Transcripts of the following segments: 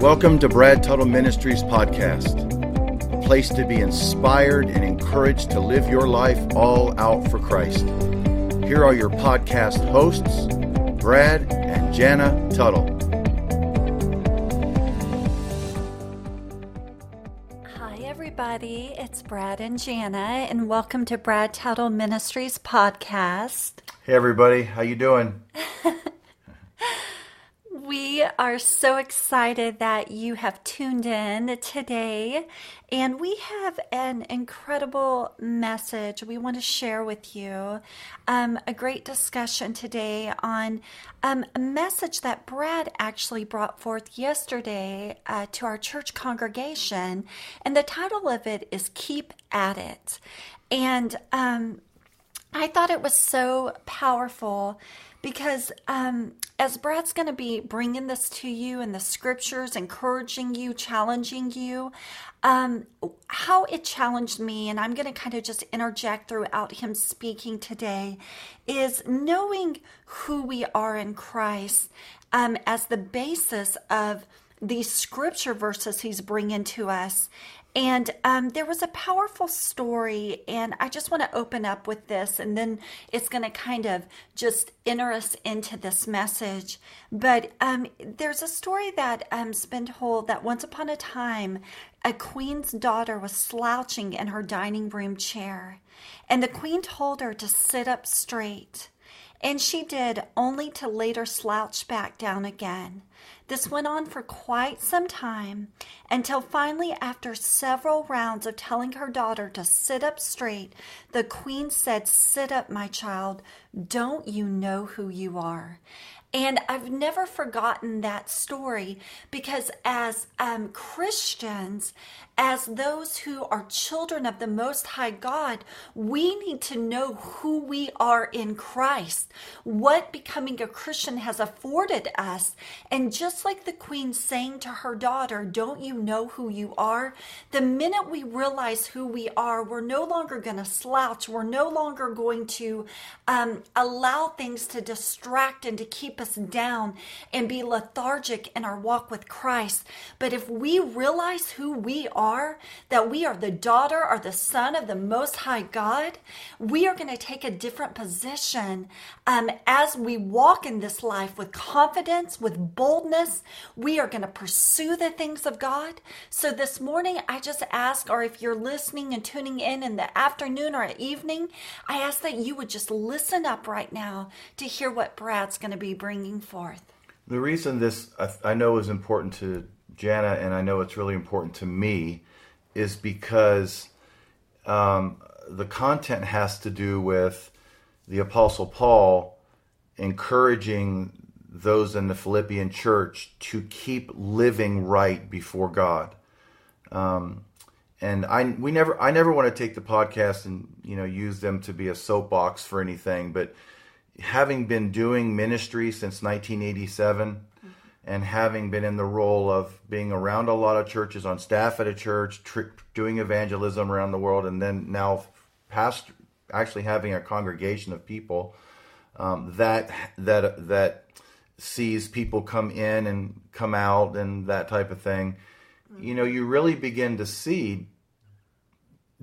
Welcome to Brad Tuttle Ministries podcast, a place to be inspired and encouraged to live your life all out for Christ. Here are your podcast hosts, Brad and Jana Tuttle. Hi, everybody. It's Brad and Jana, and welcome to Brad Tuttle Ministries podcast. Hey, everybody. How you doing? We are so excited that you have tuned in today, and we have an incredible message we want to share with you. Um, a great discussion today on um, a message that Brad actually brought forth yesterday uh, to our church congregation, and the title of it is Keep at It. And um, I thought it was so powerful because um, as Brad's going to be bringing this to you in the scriptures, encouraging you, challenging you, um, how it challenged me, and I'm going to kind of just interject throughout him speaking today, is knowing who we are in Christ um, as the basis of these scripture verses he's bringing to us and um, there was a powerful story, and I just want to open up with this, and then it's going to kind of just enter us into this message. But um, there's a story that um, told that once upon a time, a queen's daughter was slouching in her dining room chair, and the queen told her to sit up straight. And she did, only to later slouch back down again. This went on for quite some time until finally, after several rounds of telling her daughter to sit up straight, the queen said, Sit up, my child. Don't you know who you are? And I've never forgotten that story because, as um, Christians, as those who are children of the Most High God, we need to know who we are in Christ, what becoming a Christian has afforded us. And just like the Queen saying to her daughter, Don't you know who you are? The minute we realize who we are, we're no longer going to slouch. We're no longer going to um, allow things to distract and to keep us down and be lethargic in our walk with Christ. But if we realize who we are, that we are the daughter or the son of the Most High God, we are going to take a different position um, as we walk in this life with confidence, with boldness. We are going to pursue the things of God. So this morning, I just ask, or if you're listening and tuning in in the afternoon or evening, I ask that you would just listen up right now to hear what Brad's going to be bringing forth. The reason this I, know is important to Jana, and I know it's really important to me, is because um, the content has to do with the Apostle Paul encouraging those in the Philippian church to keep living right before God. Um, and I we never I never want to take the podcast and you know use them to be a soapbox for anything, but having been doing ministry since 1987 mm-hmm. And having been in the role of being around a lot of churches on staff at a church tri- doing evangelism around the world and then now past actually having a congregation of people um, that that that sees people come in and come out and that type of thing you know you really begin to see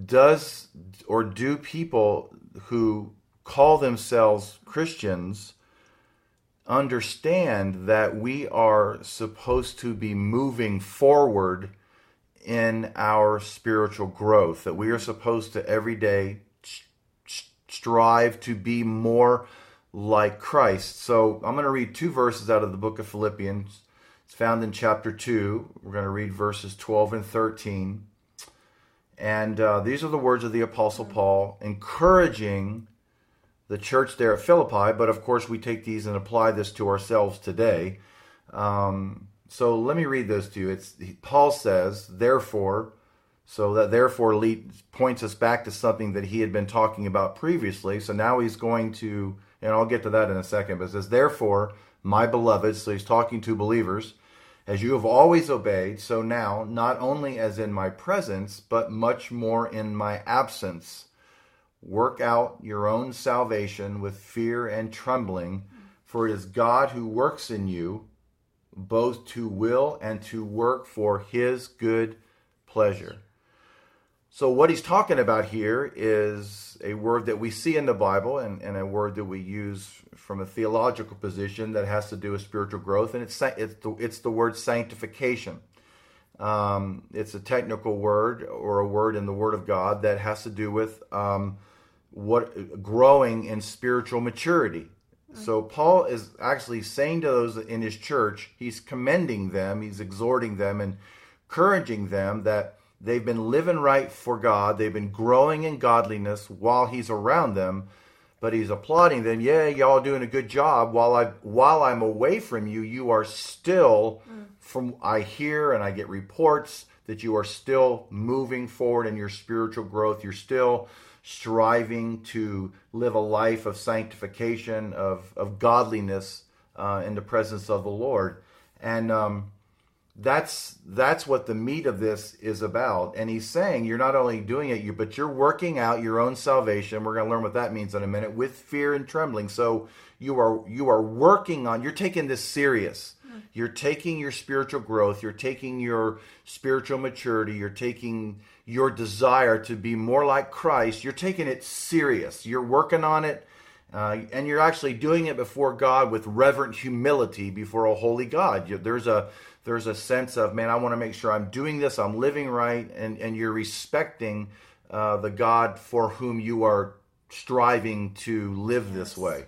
does or do people who call themselves Christians understand that we are supposed to be moving forward in our spiritual growth, that we are supposed to every day strive to be more like Christ. So I'm going to read two verses out of the book of Philippians. It's found in chapter 2. We're going to read verses 12 and 13. And uh, these are the words of the Apostle Paul encouraging the church there at Philippi, but of course we take these and apply this to ourselves today. Um, so let me read those to you. It's Paul says, therefore, so that therefore lead, points us back to something that he had been talking about previously. So now he's going to, and I'll get to that in a second, but it says, therefore, my beloved, so he's talking to believers, as you have always obeyed, so now, not only as in my presence, but much more in my absence Work out your own salvation with fear and trembling, for it is God who works in you, both to will and to work for his good pleasure. So, what he's talking about here is a word that we see in the Bible and, and, a word that we use from a theological position that has to do with spiritual growth, and it's, it's, the, it's the word sanctification. Um, it's a technical word or a word in the Word of God that has to do with um, what growing in spiritual maturity. So Paul is actually saying to those in his church, he's commending them, he's exhorting them, and encouraging them that they've been living right for God, they've been growing in godliness while he's around them, but he's applauding them. Yeah, y'all doing a good job. While I while I'm away from you, you are still mm. from I hear and I get reports that you are still moving forward in your spiritual growth. You're still striving to live a life of sanctification, of, of godliness uh, in the presence of the Lord. And um, that's that's what the meat of this is about. And he's saying you're not only doing it, you but you're working out your own salvation. We're going to learn what that means in a minute with fear and trembling. So you are you are working on. You're taking this serious. You're taking your spiritual growth. You're taking your spiritual maturity. You're taking your desire to be more like Christ, you're taking it serious. You're working on it, uh, and you're actually doing it before God with reverent humility before a holy God. There's a there's a sense of man, I want to make sure I'm doing this, I'm living right, and and you're respecting uh, the God for whom you are striving to live yes. this way.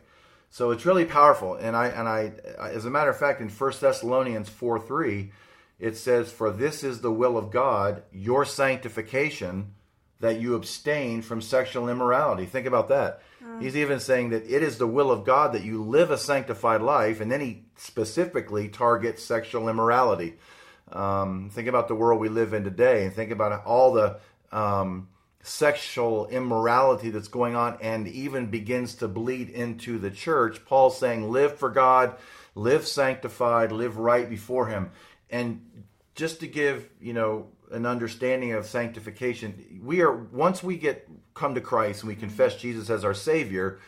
So it's really powerful, and I and I, as a matter of fact, in First Thessalonians four three it says, For this is the will of God, your sanctification, that you abstain from sexual immorality. Think about that. Mm. He's even saying that it is the will of God that you live a sanctified life, and then he specifically targets sexual immorality. Um, think about the world we live in today, and think about all the um, sexual immorality that's going on, and even begins to bleed into the church. Paul's saying, Live for God, live sanctified, live right before Him. And just to give you know an understanding of sanctification we are once we get come to christ and we confess jesus as our savior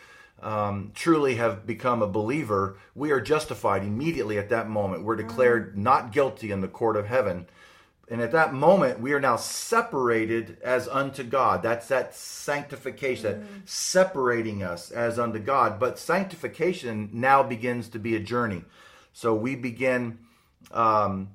um, truly have become a believer we are justified immediately at that moment. We're declared not guilty in the court of heaven and at that moment we are now separated as unto god that's that sanctification that separating us as unto god but sanctification now begins to be a journey so we begin um,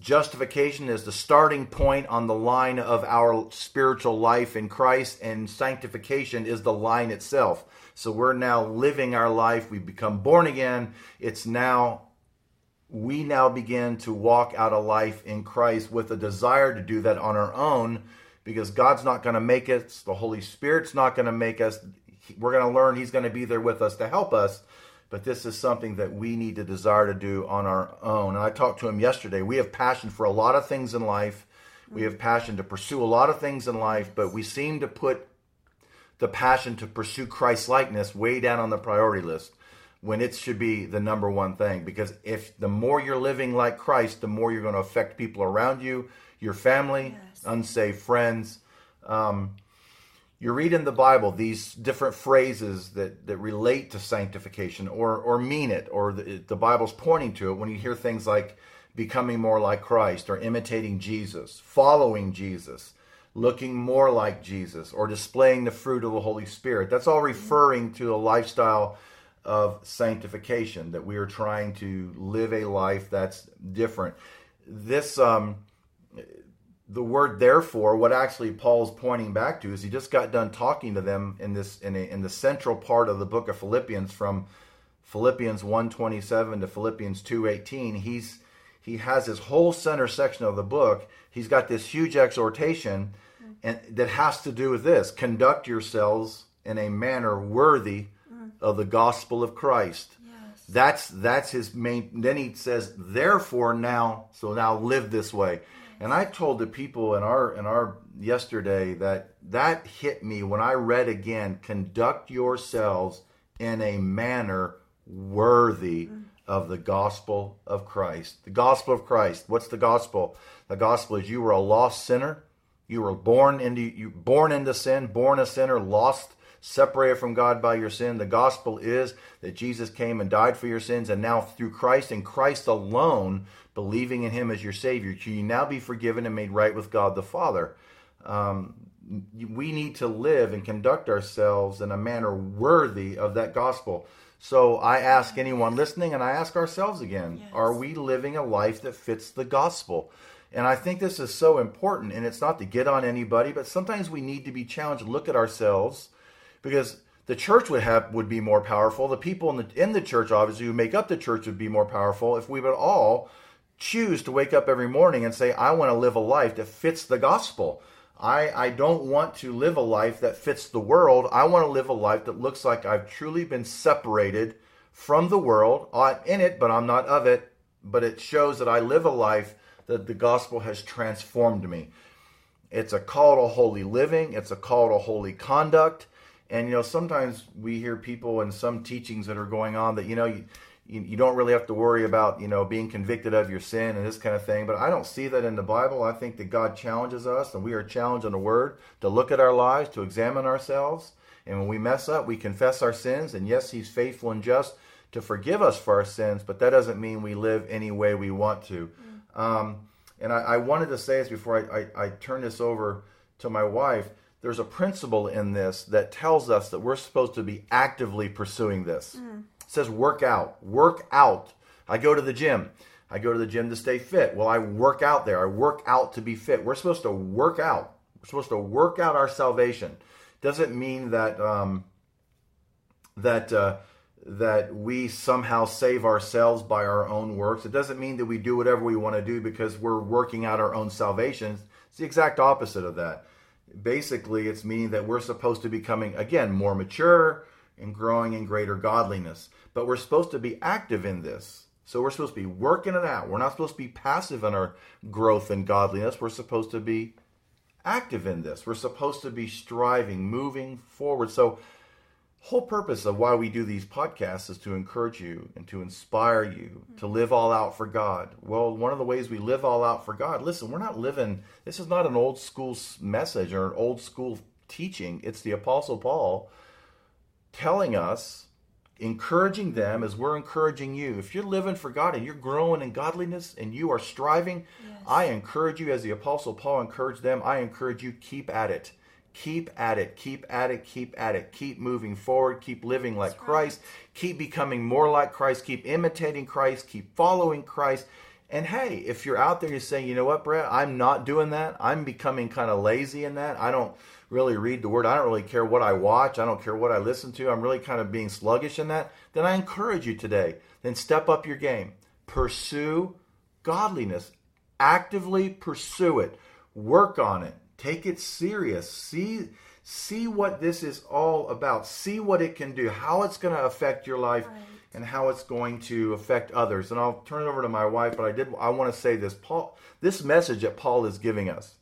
justification is the starting point on the line of our spiritual life in Christ, and sanctification is the line itself. So we're now living our life. We become born again. It's now, we now begin to walk out a life in Christ with a desire to do that on our own because God's not going to make us, the Holy Spirit's not going to make us. We're going to learn He's going to be there with us to help us but this is something that we need to desire to do on our own. And I talked to him yesterday. We have passion for a lot of things in life. We have passion to pursue a lot of things in life, but we seem to put the passion to pursue Christ likeness way down on the priority list when it should be the number one thing. Because if the more you're living like Christ, the more you're going to affect people around you, your family, yes. unsaved friends. Um, you read in the Bible these different phrases that, that relate to sanctification or, or mean it, or the, the Bible's pointing to it when you hear things like becoming more like Christ or imitating Jesus, following Jesus, looking more like Jesus, or displaying the fruit of the Holy Spirit. That's all referring to a lifestyle of sanctification, that we are trying to live a life that's different. This um, the word therefore what actually paul's pointing back to is he just got done talking to them in this in, a, in the central part of the book of philippians from philippians 127 to philippians 218 he's he has his whole center section of the book. He's got this huge exhortation and that has to do with this. Conduct yourselves in a manner worthy of the gospel of christ yes. that's that's his main then he says therefore now so now live this way and I told the people in our in our yesterday that that hit me when I read again, conduct yourselves in a manner worthy mm-hmm. of the gospel of Christ. The gospel of Christ. What's the gospel? The gospel is you were a lost sinner. You were born into you born into sin, born a sinner, lost separated from God by your sin. The gospel is that Jesus came and died for your sins, and now through Christ and Christ alone, believing in Him as your Savior, can you now be forgiven and made right with God the Father. Um, we need to live and conduct ourselves in a manner worthy of that gospel. So I ask anyone listening, and I ask ourselves again yes. are we living a life that fits the gospel? And I think this is so important, and it's not to get on anybody, but sometimes we need to be challenged, look at ourselves, because the church would have would be more powerful. The people in the in the church, obviously, who make up the church would be more powerful if we would all choose to wake up every morning and say, I want to live a life that fits the gospel. I, I don't want to live a life that fits the world. I want to live a life that looks like I've truly been separated from the world. I'm in it, but I'm not of it. But it shows that I live a life that the gospel has transformed me. It's a call to holy living, it's a call to holy conduct. And, you know, sometimes we hear people and some teachings that are going on that, you know, you, you, you don't really have to worry about, you know, being convicted of your sin and this kind of thing. But I don't see that in the Bible. I think that God challenges us, and we are challenged in the Word to look at our lives, to examine ourselves. And when we mess up, we confess our sins. And yes, He's faithful and just to forgive us for our sins, but that doesn't mean we live any way we want to. Mm. Um, and I, I, wanted to say this before I, I, I turn this over to my wife. There's a principle in this that tells us that we're supposed to be actively pursuing this. Mm says work out. Work out. I go to the gym. I go to the gym to stay fit. Well, I work out there. I work out to be fit. We're supposed to work out. We're supposed to work out our salvation. Doesn't mean that um, that uh, that we somehow save ourselves by our own works. It doesn't mean that we do whatever we want to do because we're working out our own salvation. It's the exact opposite of that. Basically, it's meaning that we're supposed to be becoming again more mature and growing in greater godliness. But we're supposed to be active in this. So we're supposed to be working it out. We're not supposed to be passive in our growth and godliness. We're supposed to be active in this. We're supposed to be striving, moving forward. So whole purpose of why we do these podcasts is to encourage you and to inspire you to live all out for God. Well, one of the ways we live all out for God, listen, we're not living, this is not an old school message or an old school teaching. It's the Apostle Paul telling us encouraging them as we're encouraging you. If you're living for God and you're growing in godliness and you are striving, yes. I encourage you, as the Apostle Paul encouraged them, I encourage you, keep at it. Keep at it, keep at it, keep at it. Keep moving forward, keep living like That's Christ, right. keep becoming more like Christ, keep imitating Christ, keep following Christ. And hey, if you're out there, you're saying, you know what, Brad, I'm not doing that. I'm becoming kind of lazy in that. I don't really read the word. I don't really care what I watch. I don't care what I listen to. I'm really kind of being sluggish in that. Then I encourage you today. Then step up your game. Pursue godliness. Actively pursue it. Work on it. Take it serious. See see what this is all about. See what it can do. How it's going to affect your life. Right. And how it's going to affect others. And I'll turn it over to my wife, but I did I want to say this Paul this message that Paul is giving us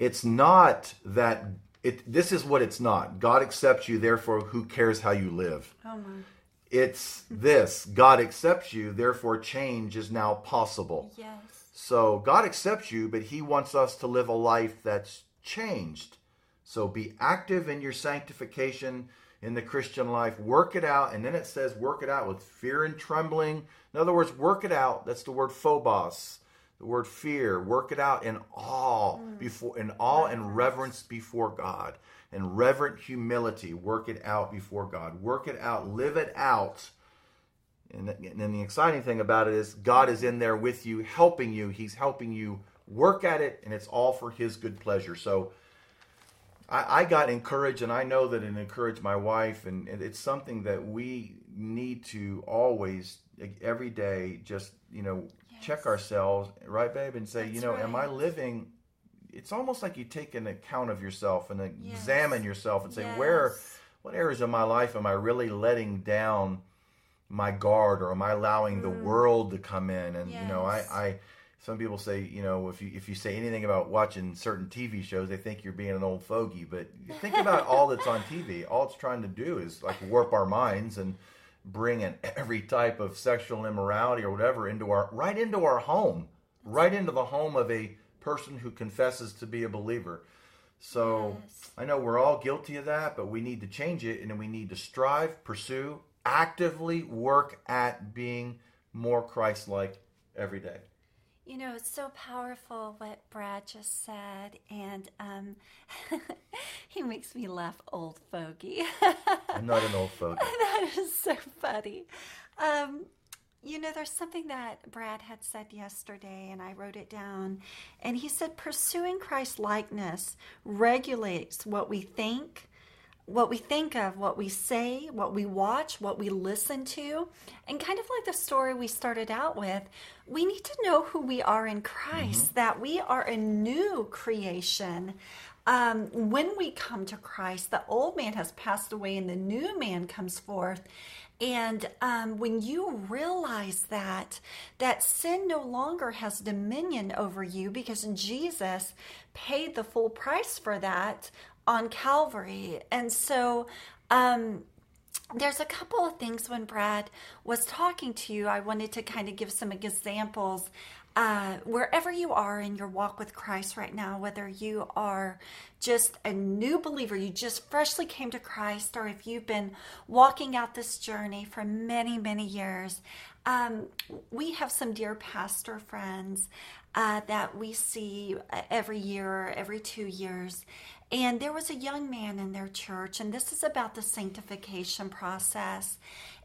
it's not that it this is what it's not. God accepts you, therefore who cares how you live? Oh my. It's this. God accepts you, therefore change is now possible. Yes. So God accepts you, but he wants us to live a life that's changed. So be active in your sanctification in the Christian life. Work it out. And then it says, work it out with fear and trembling. In other words, work it out. That's the word phobos the word fear work it out in awe mm. before in awe and reverence before god and reverent humility work it out before god work it out live it out and, and the exciting thing about it is god is in there with you helping you he's helping you work at it and it's all for his good pleasure so I, I got encouraged and i know that it encouraged my wife and, and it's something that we need to always every day just you know check ourselves, right, babe, and say, That's you know, right. am I living? It's almost like you take an account of yourself and yes. examine yourself and say, yes. where, what areas of my life am I really letting down my guard, or am I allowing mm. the world to come in? And yes. you know, I, I, some people say, you know, if you if you say anything about watching certain TV shows, they think you're being an old fogey. But think about all that's on TV. All it's trying to do is like warp our minds and bring in every type of sexual immorality or whatever into our right into our home, right into the home of a person who confesses to be a believer. So Yes. I know we're all guilty of that, but we need to change it and we need to strive, pursue, actively work at being more Christ like every day. You know, it's so powerful what Brad just said, and um, he makes me laugh, old fogey. I'm not an old fogey. that is so funny. Um, you know, there's something that Brad had said yesterday, and I wrote it down. And he said, pursuing Christ likeness regulates what we think, what we think of, what we say, what we watch, what we listen to. And kind of like the story we started out with, we need to know who we are in Christ, that we are a new creation. Um, when we come to Christ, the old man has passed away and the new man comes forth. And um, when you realize that, that sin no longer has dominion over you because Jesus paid the full price for that on Calvary. And so, um, there's a couple of things when Brad was talking to you, I wanted to kind of give some examples. Uh, wherever you are in your walk with Christ right now, whether you are just a new believer, you just freshly came to Christ, or if you've been walking out this journey for many, many years, um, we have some dear pastor friends uh, that we see uh, every year, every two years. And there was a young man in their church, and this is about the sanctification process.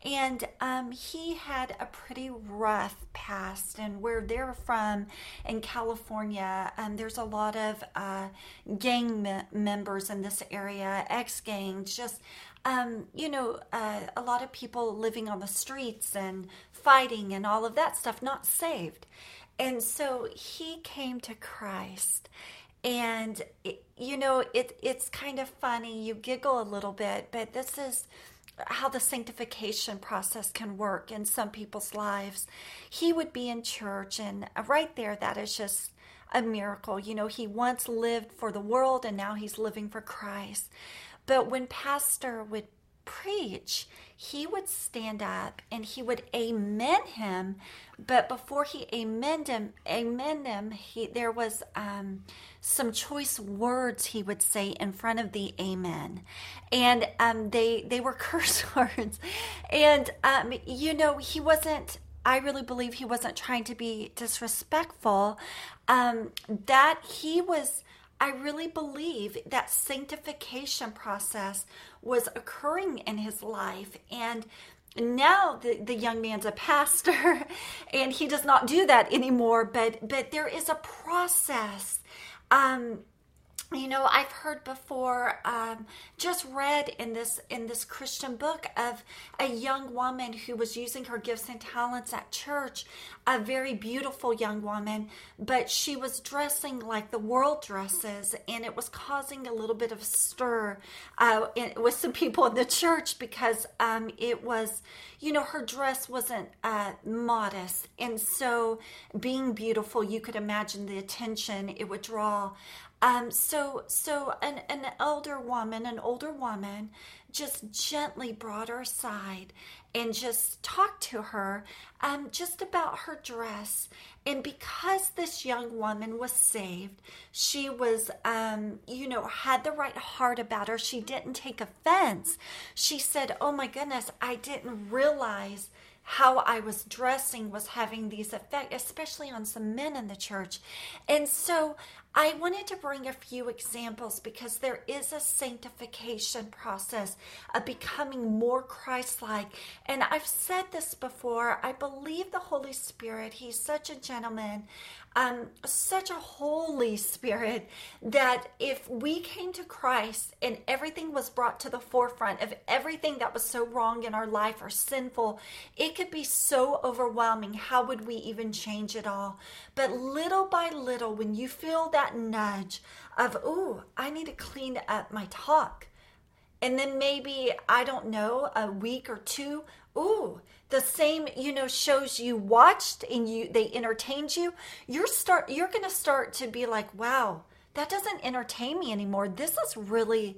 And um, he had a pretty rough past, and where they're from in California, um, there's a lot of uh, gang me- members in this area, ex gangs, just um, you know, uh, a lot of people living on the streets and fighting and all of that stuff, not saved. And so he came to Christ and it, you know it it's kind of funny you giggle a little bit but this is how the sanctification process can work in some people's lives. He would be in church and right there that is just a miracle. You know he once lived for the world and now he's living for christ. But when pastor would preach, he would stand up and he would amen him. But before he amened him, amen him, he there was um, some choice words he would say in front of the amen, and um, they they were curse words, and um, you know he wasn't. I really believe he wasn't trying to be disrespectful. Um, that he was. I really believe that sanctification process was occurring in his life. And now the, the young man's a pastor and he does not do that anymore, but, but there is a process. Um, you know i've heard before um, just read in this in this christian book of a young woman who was using her gifts and talents at church a very beautiful young woman but she was dressing like the world dresses and it was causing a little bit of stir uh, with some people in the church because um, it was you know her dress wasn't uh, modest. And so being beautiful you could imagine the attention it would draw um, so, so an, an elder woman, an older woman, just gently brought her aside and just talked to her um, just about her dress. And because this young woman was saved, she was, um, you know, had the right heart about her. She didn't take offense. She said, Oh my goodness, I didn't realize how I was dressing was having these effects, especially on some men in the church. And so I wanted to bring a few examples because there is a sanctification process of becoming more Christ like. And I've said this before. I believe the Holy Spirit, He's such a gentleman, um, such a Holy Spirit, that if we came to Christ and everything was brought to the forefront of everything that was so wrong in our life or sinful, it could be so overwhelming. How would we even change it all? But little by little, when you feel that nudge of, oh, I need to clean up my talk. And then maybe, I don't know, a week or two, ooh, the same, you know, shows you watched and you they entertained you, you're start you're gonna start to be like, wow, that doesn't entertain me anymore. This is really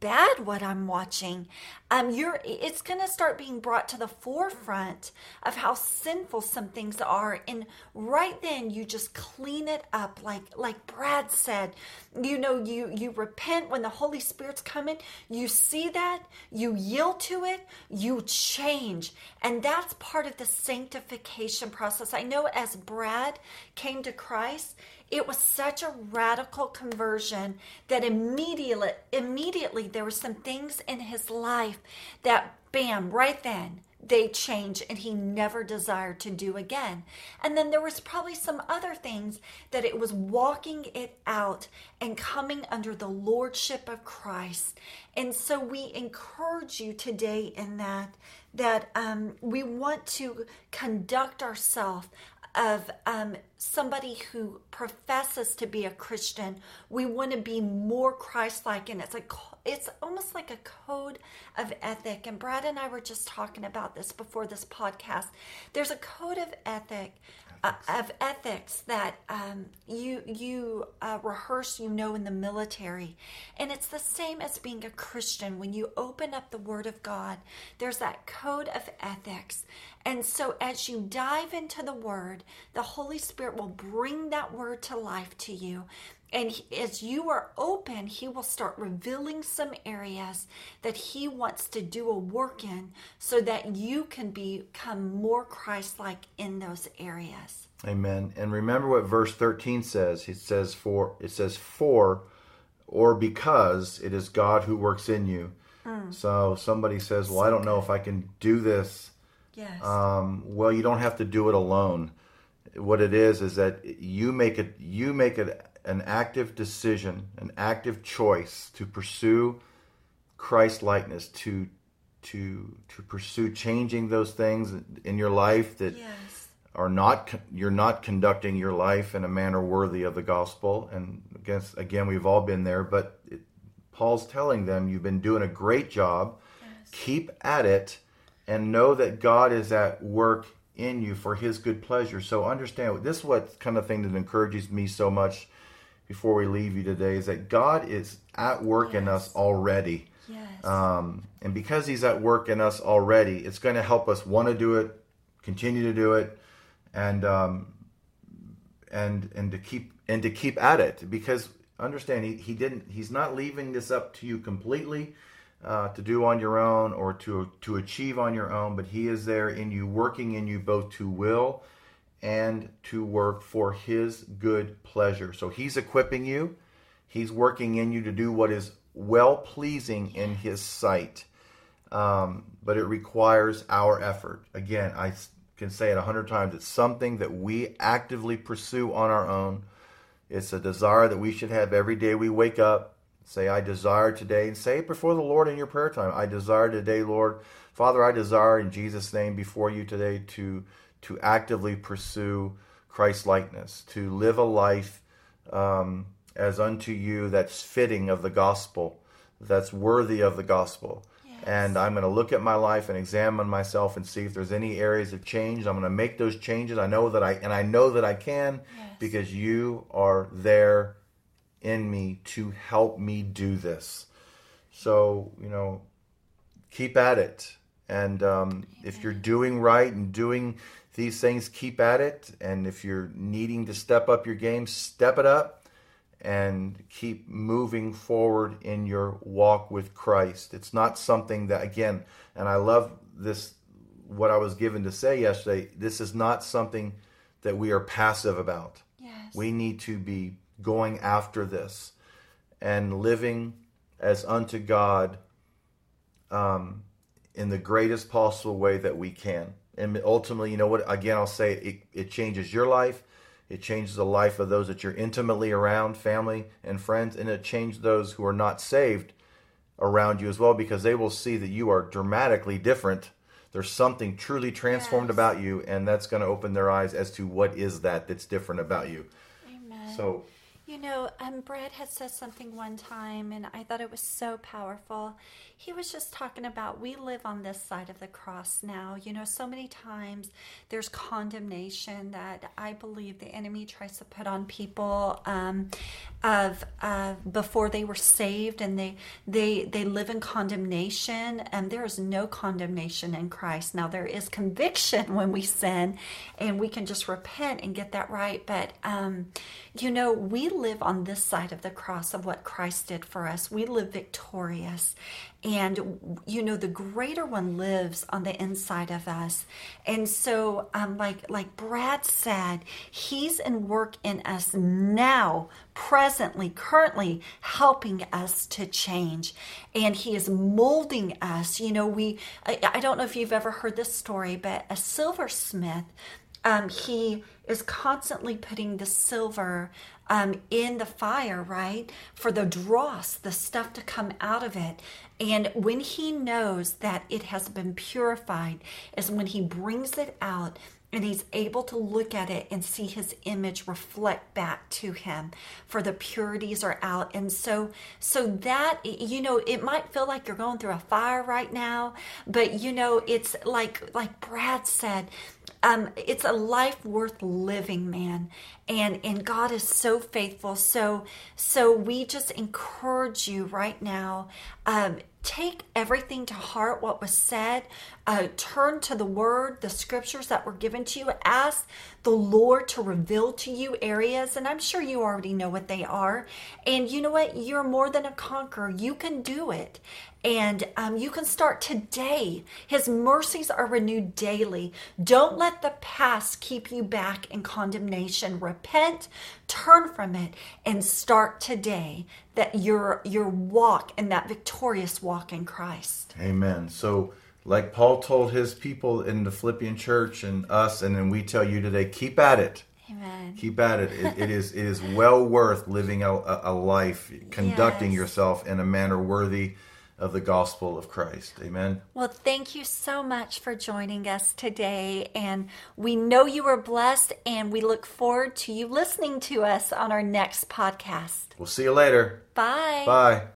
bad what I'm watching. Um, you're it's going to start being brought to the forefront of how sinful some things are, and right then you just clean it up, like like Brad said. You know, you you repent when the Holy Spirit's coming. You see that, you yield to it, you change, and that's part of the sanctification process. I know as Brad came to Christ it was such a radical conversion that immediately immediately there were some things in his life that bam right then they changed and he never desired to do again. And then there was probably some other things that it was walking it out and coming under the lordship of Christ. And so we encourage you today in that that um, we want to conduct ourselves of um, somebody who professes to be a Christian. We want to be more Christ-like, and it's a it's almost like a code of ethic. And Brad and I were just talking about this before this podcast. There's a code of ethic uh, of ethics that um, you you uh, rehearse, you know, in the military, and it's the same as being a Christian. When you open up the Word of God, there's that code of ethics, and so as you dive into the Word, the Holy Spirit will bring that Word to life to you. And as you are open, He will start revealing some areas that He wants to do a work in so that you can become more Christ like in those areas. Amen. And remember what verse 13 says. It says for it says for or because it is God who works in you. Mm. So somebody says, "Well, so I don't good. know if I can do this." Yes. Um, well, you don't have to do it alone. What it is is that you make it you make it an active decision, an active choice to pursue Christ likeness, to to to pursue changing those things in your life that yes. are not you're not conducting your life in a manner worthy of the gospel. And against again, we've all been there, but it, Paul's telling them you've been doing a great job. Yes. Keep at it, and know that God is at work in you for His good pleasure. So understand this is what kind of thing that encourages me so much before we leave you today is that God is at work yes. in us already. Yes. Um, and because He's at work in us already, it's going to help us want to do it, continue to do it, and um, and and to keep and to keep at it. Because understand, He He didn't. He's not leaving this up to you completely. Uh, to do on your own or to to achieve on your own, but He is there in you, working in you both to will and to work for His good pleasure. So He's equipping you, He's working in you to do what is well pleasing in His sight. Um, but it requires our effort. Again, I can say it a hundred times. It's something that we actively pursue on our own. It's a desire that we should have every day we wake up. Say, I desire today, and say it before the Lord in your prayer time. I desire today, Lord. Father, I desire in Jesus' name before you today to to actively pursue Christ likeness, to live a life um, as unto you that's fitting of the gospel, that's worthy of the gospel. Yes. And I'm going to look at my life and examine myself and see if there's any areas of change. I'm going to make those changes. I know that I and I know that I can yes. because you are there in me to help me do this. So, you know, keep at it. And um, if you're doing right and doing these things, keep at it. And if you're needing to step up your game, step it up and keep moving forward in your walk with Christ. It's not something that, again, and I love this, what I was given to say yesterday, this is not something that we are passive about. Yes. We need to be going after this and living as unto God um, in the greatest possible way that we can and ultimately, you know what? Again, I'll say it, it changes your life. It changes the life of those that you're intimately around, family and friends, and it changes those who are not saved around you as well because they will see that you are dramatically different. There's something truly transformed yes. about you, and that's going to open their eyes as to what is that that's different about you. Amen. So You know, um, Brad had said something one time, and I thought it was so powerful. He was just talking about we live on this side of the cross now. You know, so many times there's condemnation that I believe the enemy tries to put on people um, of uh, before they were saved, and they they they live in condemnation. And there is no condemnation in Christ. Now there is conviction when we sin, and we can just repent and get that right. But um, you know, we live on this side of the cross of what Christ did for us. We live victorious. And, you know, the greater one lives on the inside of us. And so, um, like, like Brad said, he's in work in us now, presently, currently helping us to change. And he is molding us. You know, we, I, I don't know if you've ever heard this story, but a silversmith um, he is constantly putting the silver um, in the fire, right? For the dross, the stuff to come out of it. And when he knows that it has been purified, is when he brings it out and he's able to look at it and see his image reflect back to him for the purities are out and so so that you know it might feel like you're going through a fire right now but you know it's like like brad said um, it's a life worth living, man. And and God is so faithful. So so we just encourage you right now. Um, take everything to heart what was said uh, turn to the word the scriptures that were given to you ask the lord to reveal to you areas and i'm sure you already know what they are and you know what you're more than a conqueror you can do it and um, you can start today. His mercies are renewed daily. Don't let the past keep you back in condemnation. Repent, turn from it, and start today that your your walk and that victorious walk in Christ. Amen. So like Paul told his people in the Philippian church and us, and then we tell you today, keep at it. Amen. Keep at it. it, it is it is well worth living a, a life, conducting Yes. yourself in a manner worthy of the gospel of Christ. Amen. Well, thank you so much for joining us today. And we know you were blessed, and we look forward to you listening to us on our next podcast. We'll see you later. Bye. Bye.